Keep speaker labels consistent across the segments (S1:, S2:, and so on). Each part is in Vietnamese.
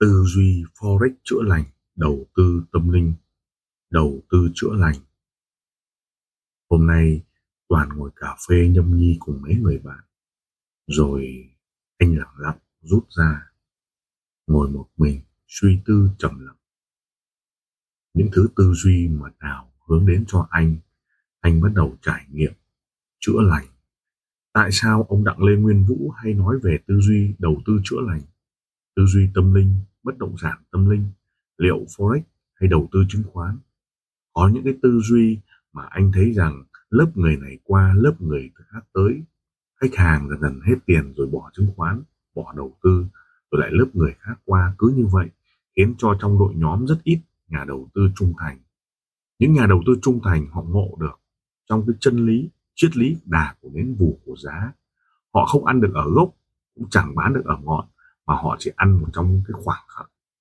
S1: tư duy forex chữa lành đầu tư tâm linh đầu tư chữa lành hôm nay toàn ngồi cà phê nhâm nhi cùng mấy người bạn rồi anh lặng lặng rút ra ngồi một mình suy tư trầm lặng những thứ tư duy mà đào hướng đến cho anh anh bắt đầu trải nghiệm chữa lành tại sao ông đặng lê nguyên vũ hay nói về tư duy đầu tư chữa lành tư duy tâm linh bất động sản tâm linh liệu forex hay đầu tư chứng khoán có những cái tư duy mà anh thấy rằng lớp người này qua lớp người khác tới khách hàng dần dần hết tiền rồi bỏ chứng khoán bỏ đầu tư rồi lại lớp người khác qua cứ như vậy khiến cho trong đội nhóm rất ít nhà đầu tư trung thành những nhà đầu tư trung thành họ ngộ được trong cái chân lý triết lý đà của đến vù của giá họ không ăn được ở gốc cũng chẳng bán được ở ngọn mà họ chỉ ăn một trong cái khoảng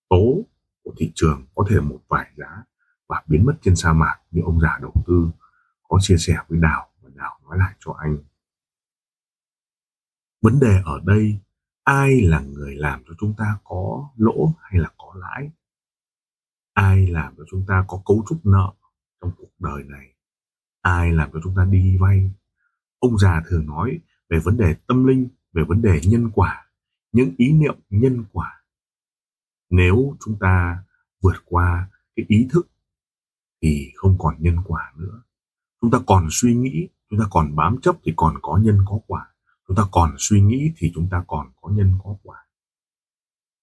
S1: tố của thị trường có thể một vài giá và biến mất trên sa mạc như ông già đầu tư có chia sẻ với Đào và Đào nói lại cho anh. Vấn đề ở đây ai là người làm cho chúng ta có lỗ hay là có lãi? Ai làm cho chúng ta có cấu trúc nợ trong cuộc đời này? Ai làm cho chúng ta đi vay? Ông già thường nói về vấn đề tâm linh, về vấn đề nhân quả những ý niệm nhân quả nếu chúng ta vượt qua cái ý thức thì không còn nhân quả nữa chúng ta còn suy nghĩ chúng ta còn bám chấp thì còn có nhân có quả chúng ta còn suy nghĩ thì chúng ta còn có nhân có quả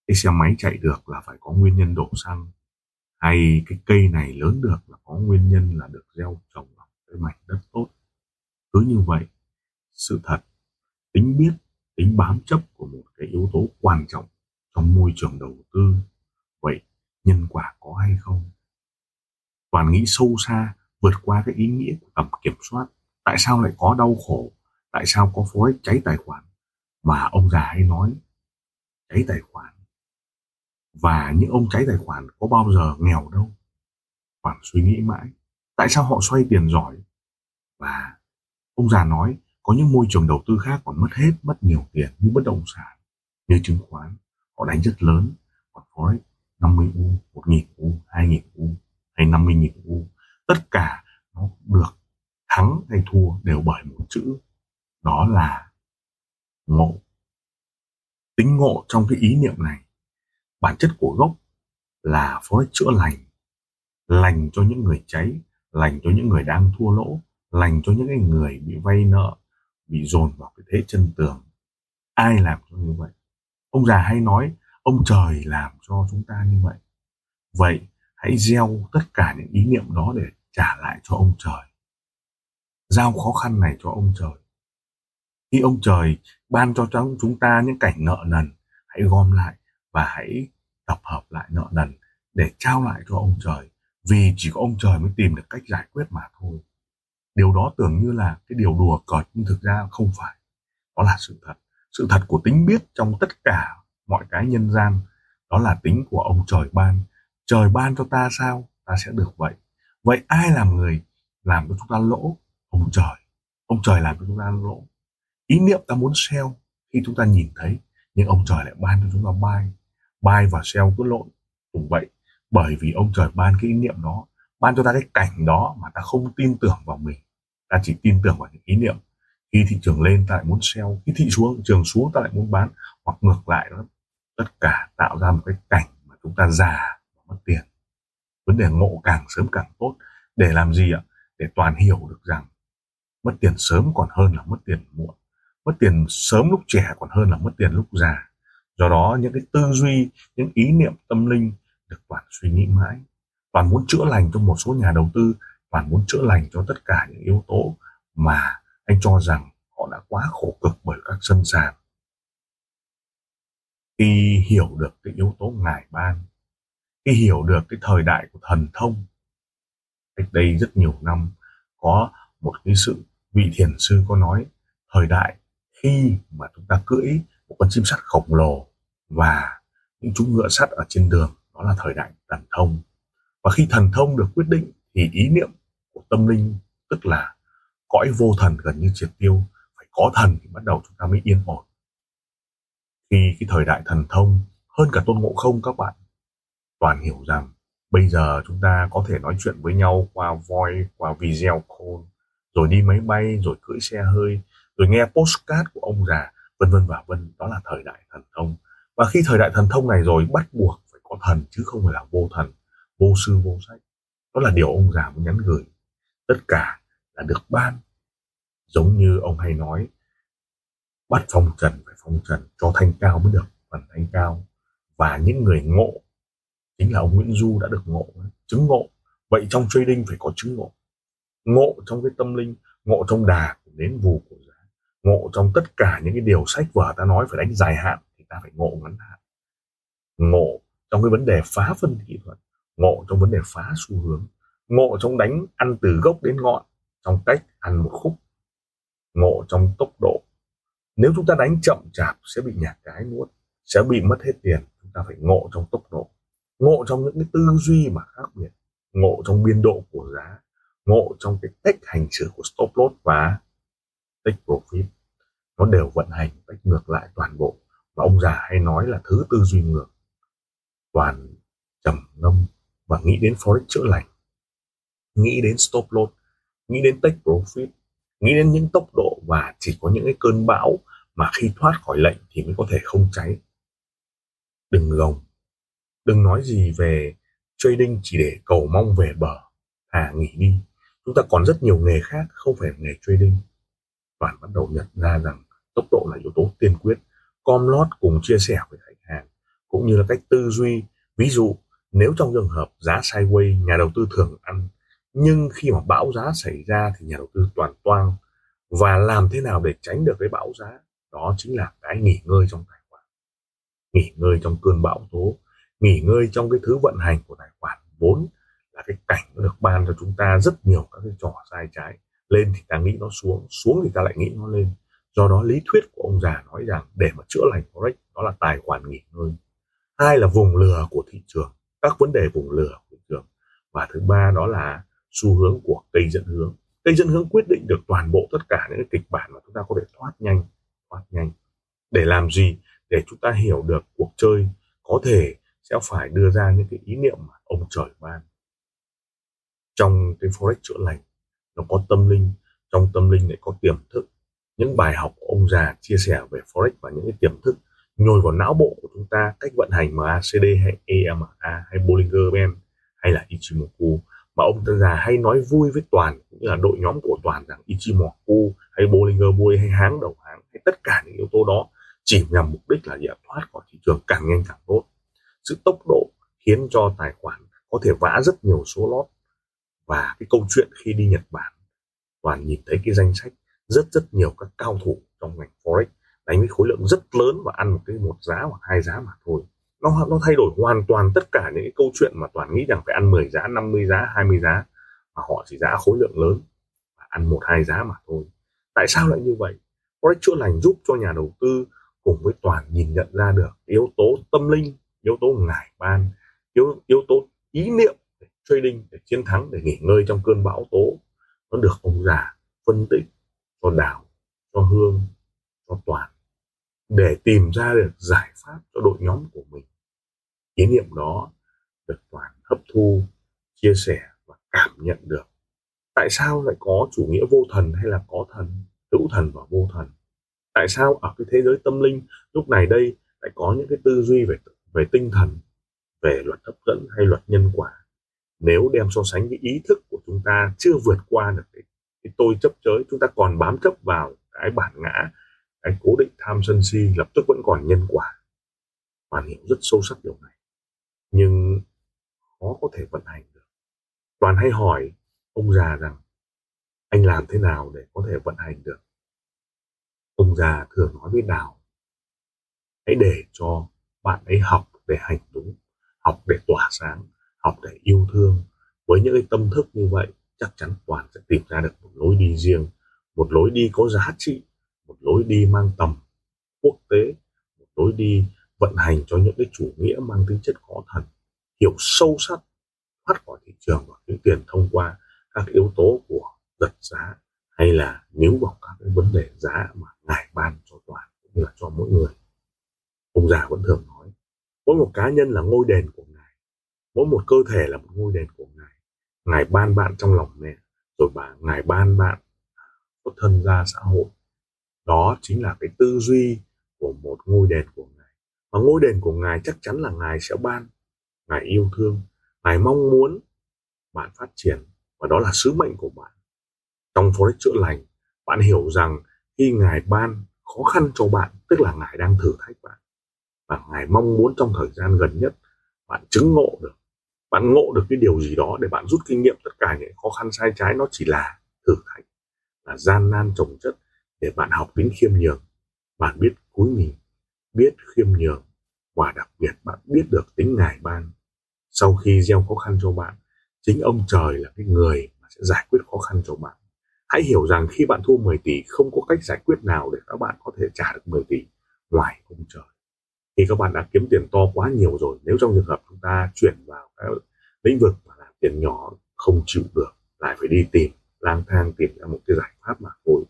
S1: cái xe máy chạy được là phải có nguyên nhân đổ xăng hay cái cây này lớn được là có nguyên nhân là được gieo trồng ở cái mảnh đất tốt cứ như vậy sự thật tính biết tính bám chấp của một cái yếu tố quan trọng trong môi trường đầu tư vậy nhân quả có hay không toàn nghĩ sâu xa vượt qua cái ý nghĩa của tầm kiểm soát tại sao lại có đau khổ tại sao có phối cháy tài khoản mà ông già hay nói cháy tài khoản và những ông cháy tài khoản có bao giờ nghèo đâu toàn suy nghĩ mãi tại sao họ xoay tiền giỏi và ông già nói có những môi trường đầu tư khác còn mất hết, mất nhiều tiền như bất động sản, như chứng khoán. Họ đánh rất lớn, còn forex 50 U, 1 nghìn U, 2 nghìn U hay 50 nghìn U. Tất cả nó được thắng hay thua đều bởi một chữ đó là ngộ tính ngộ trong cái ý niệm này bản chất của gốc là forex chữa lành lành cho những người cháy lành cho những người đang thua lỗ lành cho những người bị vay nợ bị dồn vào cái thế chân tường ai làm cho như vậy ông già hay nói ông trời làm cho chúng ta như vậy vậy hãy gieo tất cả những ý niệm đó để trả lại cho ông trời giao khó khăn này cho ông trời khi ông trời ban cho chúng ta những cảnh nợ nần hãy gom lại và hãy tập hợp lại nợ nần để trao lại cho ông trời vì chỉ có ông trời mới tìm được cách giải quyết mà thôi điều đó tưởng như là cái điều đùa cợt nhưng thực ra không phải đó là sự thật sự thật của tính biết trong tất cả mọi cái nhân gian đó là tính của ông trời ban trời ban cho ta sao ta sẽ được vậy vậy ai làm người làm cho chúng ta lỗ ông trời ông trời làm cho chúng ta lỗ ý niệm ta muốn sell khi chúng ta nhìn thấy nhưng ông trời lại ban cho chúng ta bay bay và sell cứ lộn cùng vậy bởi vì ông trời ban cái ý niệm đó ban cho ta cái cảnh đó mà ta không tin tưởng vào mình ta chỉ tin tưởng vào những ý niệm khi thị trường lên ta lại muốn sell khi thị xuống trường xuống ta lại muốn bán hoặc ngược lại đó tất cả tạo ra một cái cảnh mà chúng ta già và mất tiền vấn đề ngộ càng sớm càng tốt để làm gì ạ để toàn hiểu được rằng mất tiền sớm còn hơn là mất tiền muộn mất tiền sớm lúc trẻ còn hơn là mất tiền lúc già do đó những cái tư duy những ý niệm tâm linh được toàn suy nghĩ mãi toàn muốn chữa lành cho một số nhà đầu tư và muốn chữa lành cho tất cả những yếu tố mà anh cho rằng họ đã quá khổ cực bởi các sân sàn khi hiểu được cái yếu tố ngài ban khi hiểu được cái thời đại của thần thông cách đây rất nhiều năm có một cái sự vị thiền sư có nói thời đại khi mà chúng ta cưỡi một con chim sắt khổng lồ và những chú ngựa sắt ở trên đường đó là thời đại thần thông và khi thần thông được quyết định thì ý niệm của tâm linh tức là cõi vô thần gần như triệt tiêu phải có thần thì bắt đầu chúng ta mới yên ổn khi cái thời đại thần thông hơn cả tôn ngộ không các bạn toàn hiểu rằng bây giờ chúng ta có thể nói chuyện với nhau qua voice qua video call rồi đi máy bay rồi cưỡi xe hơi rồi nghe postcard của ông già vân vân và vân đó là thời đại thần thông và khi thời đại thần thông này rồi bắt buộc phải có thần chứ không phải là vô thần vô sư vô sách đó là điều ông già muốn nhắn gửi tất cả là được ban giống như ông hay nói bắt phong trần phải phong trần cho thanh cao mới được phần thanh cao và những người ngộ chính là ông Nguyễn Du đã được ngộ chứng ngộ vậy trong trading phải có chứng ngộ ngộ trong cái tâm linh ngộ trong đà của đến vù của giá ngộ trong tất cả những cái điều sách vở ta nói phải đánh dài hạn thì ta phải ngộ ngắn hạn ngộ trong cái vấn đề phá phân thị thuật ngộ trong vấn đề phá xu hướng ngộ trong đánh ăn từ gốc đến ngọn trong cách ăn một khúc ngộ trong tốc độ nếu chúng ta đánh chậm chạp sẽ bị nhà cái nuốt sẽ bị mất hết tiền chúng ta phải ngộ trong tốc độ ngộ trong những cái tư duy mà khác biệt ngộ trong biên độ của giá ngộ trong cái cách hành xử của stop loss và take profit nó đều vận hành cách ngược lại toàn bộ mà ông già hay nói là thứ tư duy ngược toàn trầm ngâm và nghĩ đến forex chữa lành nghĩ đến stop loss nghĩ đến take profit nghĩ đến những tốc độ và chỉ có những cái cơn bão mà khi thoát khỏi lệnh thì mới có thể không cháy đừng gồng đừng nói gì về trading chỉ để cầu mong về bờ à nghỉ đi chúng ta còn rất nhiều nghề khác không phải nghề trading bạn bắt đầu nhận ra rằng tốc độ là yếu tố tiên quyết com lót cùng chia sẻ với khách hàng cũng như là cách tư duy ví dụ nếu trong trường hợp giá sideways nhà đầu tư thường ăn nhưng khi mà bão giá xảy ra thì nhà đầu tư toàn toang và làm thế nào để tránh được cái bão giá đó chính là cái nghỉ ngơi trong tài khoản nghỉ ngơi trong cơn bão tố nghỉ ngơi trong cái thứ vận hành của tài khoản vốn là cái cảnh nó được ban cho chúng ta rất nhiều các cái trò sai trái lên thì ta nghĩ nó xuống xuống thì ta lại nghĩ nó lên do đó lý thuyết của ông già nói rằng để mà chữa lành forex đó là tài khoản nghỉ ngơi hai là vùng lừa của thị trường các vấn đề vùng lừa của thị trường và thứ ba đó là xu hướng của cây dẫn hướng cây dẫn hướng quyết định được toàn bộ tất cả những cái kịch bản mà chúng ta có thể thoát nhanh thoát nhanh để làm gì để chúng ta hiểu được cuộc chơi có thể sẽ phải đưa ra những cái ý niệm mà ông trời ban trong cái forex chữa lành nó có tâm linh trong tâm linh lại có tiềm thức những bài học của ông già chia sẻ về forex và những cái tiềm thức nhồi vào não bộ của chúng ta cách vận hành MACD hay EMA hay Bollinger Band hay là Ichimoku mà ông tân già hay nói vui với toàn cũng như là đội nhóm của toàn rằng Ichimoku hay Bollinger Bui hay háng đầu háng hay tất cả những yếu tố đó chỉ nhằm mục đích là để thoát khỏi thị trường càng nhanh càng tốt sự tốc độ khiến cho tài khoản có thể vã rất nhiều số lót và cái câu chuyện khi đi Nhật Bản toàn nhìn thấy cái danh sách rất rất nhiều các cao thủ trong ngành forex đánh với khối lượng rất lớn và ăn một cái một giá hoặc hai giá mà thôi nó nó thay đổi hoàn toàn tất cả những cái câu chuyện mà toàn nghĩ rằng phải ăn 10 giá 50 giá 20 giá mà họ chỉ giá khối lượng lớn ăn một hai giá mà thôi tại sao lại như vậy forex chữa lành giúp cho nhà đầu tư cùng với toàn nhìn nhận ra được yếu tố tâm linh yếu tố ngải ban yếu yếu tố ý niệm để trading để chiến thắng để nghỉ ngơi trong cơn bão tố nó được ông già phân tích cho đào cho hương cho toàn để tìm ra được giải pháp cho đội nhóm của mình ý niệm đó được toàn hấp thu chia sẻ và cảm nhận được tại sao lại có chủ nghĩa vô thần hay là có thần hữu thần và vô thần tại sao ở cái thế giới tâm linh lúc này đây lại có những cái tư duy về về tinh thần về luật hấp dẫn hay luật nhân quả nếu đem so sánh cái ý thức của chúng ta chưa vượt qua được cái, cái tôi chấp chới chúng ta còn bám chấp vào cái bản ngã cái cố định tham sân si lập tức vẫn còn nhân quả bạn hiểu rất sâu sắc điều này nhưng khó có thể vận hành được toàn hay hỏi ông già rằng anh làm thế nào để có thể vận hành được ông già thường nói với đào hãy để cho bạn ấy học để hành đúng học để tỏa sáng học để yêu thương với những cái tâm thức như vậy chắc chắn toàn sẽ tìm ra được một lối đi riêng một lối đi có giá trị một lối đi mang tầm quốc tế một lối đi vận hành cho những cái chủ nghĩa mang tính chất khó thần hiểu sâu sắc thoát khỏi thị trường và kiếm tiền thông qua các yếu tố của giật giá hay là níu vào các cái vấn đề giá mà ngài ban cho toàn cũng là cho mỗi người ông già vẫn thường nói mỗi một cá nhân là ngôi đền của ngài mỗi một cơ thể là một ngôi đền của ngài ngài ban bạn trong lòng mẹ rồi bà ngài ban bạn à, xuất thân ra xã hội đó chính là cái tư duy của một ngôi đền của ngài và ngôi đền của ngài chắc chắn là ngài sẽ ban ngài yêu thương ngài mong muốn bạn phát triển và đó là sứ mệnh của bạn trong forex chữa lành bạn hiểu rằng khi ngài ban khó khăn cho bạn tức là ngài đang thử thách bạn và ngài mong muốn trong thời gian gần nhất bạn chứng ngộ được bạn ngộ được cái điều gì đó để bạn rút kinh nghiệm tất cả những khó khăn sai trái nó chỉ là thử thách là gian nan trồng chất để bạn học tính khiêm nhường bạn biết cúi mình biết khiêm nhường và đặc biệt bạn biết được tính ngài ban sau khi gieo khó khăn cho bạn chính ông trời là cái người mà sẽ giải quyết khó khăn cho bạn hãy hiểu rằng khi bạn thua 10 tỷ không có cách giải quyết nào để các bạn có thể trả được 10 tỷ ngoài ông trời khi các bạn đã kiếm tiền to quá nhiều rồi nếu trong trường hợp chúng ta chuyển vào các lĩnh vực mà làm tiền nhỏ không chịu được lại phải đi tìm lang thang tìm ra một cái giải pháp mà thôi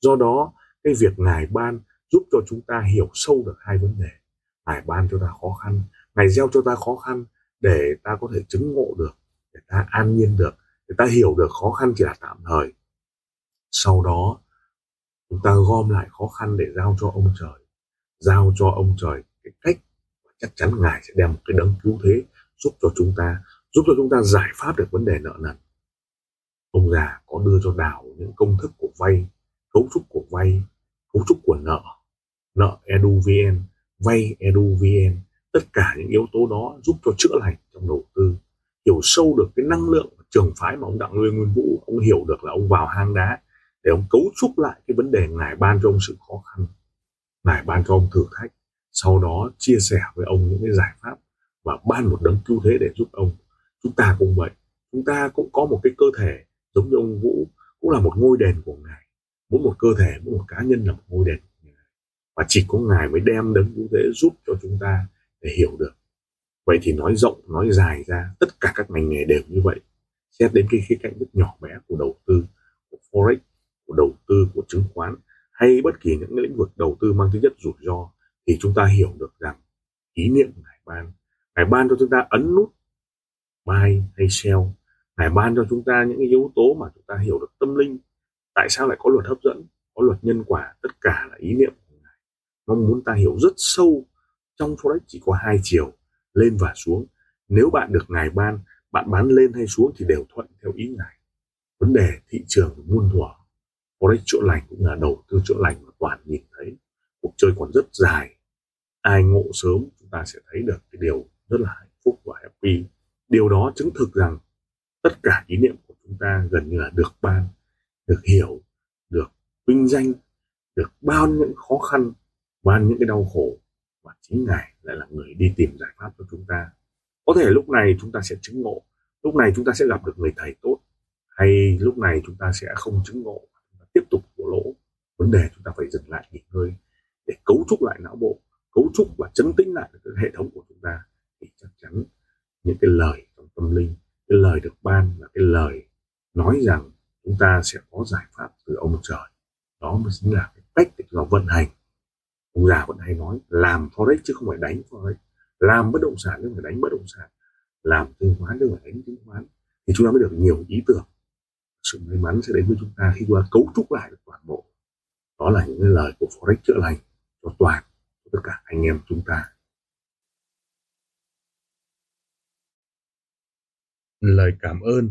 S1: do đó cái việc ngài ban giúp cho chúng ta hiểu sâu được hai vấn đề ngài ban cho ta khó khăn ngài gieo cho ta khó khăn để ta có thể chứng ngộ được để ta an nhiên được để ta hiểu được khó khăn chỉ là tạm thời sau đó chúng ta gom lại khó khăn để giao cho ông trời giao cho ông trời cái cách và chắc chắn ngài sẽ đem một cái đấng cứu thế giúp cho chúng ta giúp cho chúng ta giải pháp được vấn đề nợ nần ông già có đưa cho đào những công thức của vay cấu trúc của vay cấu trúc của nợ nợ eduvn vay eduvn tất cả những yếu tố đó giúp cho chữa lành trong đầu tư hiểu sâu được cái năng lượng của trường phái mà ông đặng nuôi nguyên vũ ông hiểu được là ông vào hang đá để ông cấu trúc lại cái vấn đề ngài ban cho ông sự khó khăn ngài ban cho ông thử thách sau đó chia sẻ với ông những cái giải pháp và ban một đấng cứu thế để giúp ông chúng ta cũng vậy chúng ta cũng có một cái cơ thể giống như ông vũ cũng là một ngôi đền của ngài mỗi một cơ thể mỗi một cá nhân là một ngôi đền và chỉ có ngài mới đem đấng cứu thế giúp cho chúng ta để hiểu được vậy thì nói rộng nói dài ra tất cả các ngành nghề đều như vậy xét đến cái khía cạnh rất nhỏ bé của đầu tư của forex của đầu tư của chứng khoán hay bất kỳ những lĩnh vực đầu tư mang tính chất rủi ro thì chúng ta hiểu được rằng ý niệm của ngài ban ngài ban cho chúng ta ấn nút buy hay sell ngài ban cho chúng ta những cái yếu tố mà chúng ta hiểu được tâm linh tại sao lại có luật hấp dẫn có luật nhân quả tất cả là ý niệm của ngài mong muốn ta hiểu rất sâu trong forex chỉ có hai chiều lên và xuống nếu bạn được ngài ban bạn bán lên hay xuống thì đều thuận theo ý ngài vấn đề thị trường muôn thuở forex chỗ lành cũng là đầu tư chỗ lành mà toàn nhìn thấy cuộc chơi còn rất dài ai ngộ sớm chúng ta sẽ thấy được cái điều rất là hạnh phúc và happy điều đó chứng thực rằng tất cả ý niệm của chúng ta gần như là được ban được hiểu được vinh danh được bao những khó khăn bao những cái đau khổ và chính ngài lại là người đi tìm giải pháp cho chúng ta có thể lúc này chúng ta sẽ chứng ngộ lúc này chúng ta sẽ gặp được người thầy tốt hay lúc này chúng ta sẽ không chứng ngộ chúng tiếp tục của lỗ vấn đề chúng ta phải dừng lại nghỉ ngơi để cấu trúc lại não bộ cấu trúc và chấn tĩnh lại cái hệ thống của chúng ta thì chắc chắn những cái lời trong tâm linh cái lời được ban là cái lời nói rằng chúng ta sẽ có giải pháp từ ông trời đó mới chính là cái cách để chúng ta vận hành ông già vẫn hay nói làm forex chứ không phải đánh forex làm bất động sản chứ không phải đánh bất động sản làm chứng khoán chứ không phải đánh chứng khoán thì chúng ta mới được nhiều ý tưởng sự may mắn sẽ đến với chúng ta khi chúng ta cấu trúc lại được toàn bộ đó là những lời của forex chữa lành cho toàn cho tất cả anh em chúng ta lời cảm ơn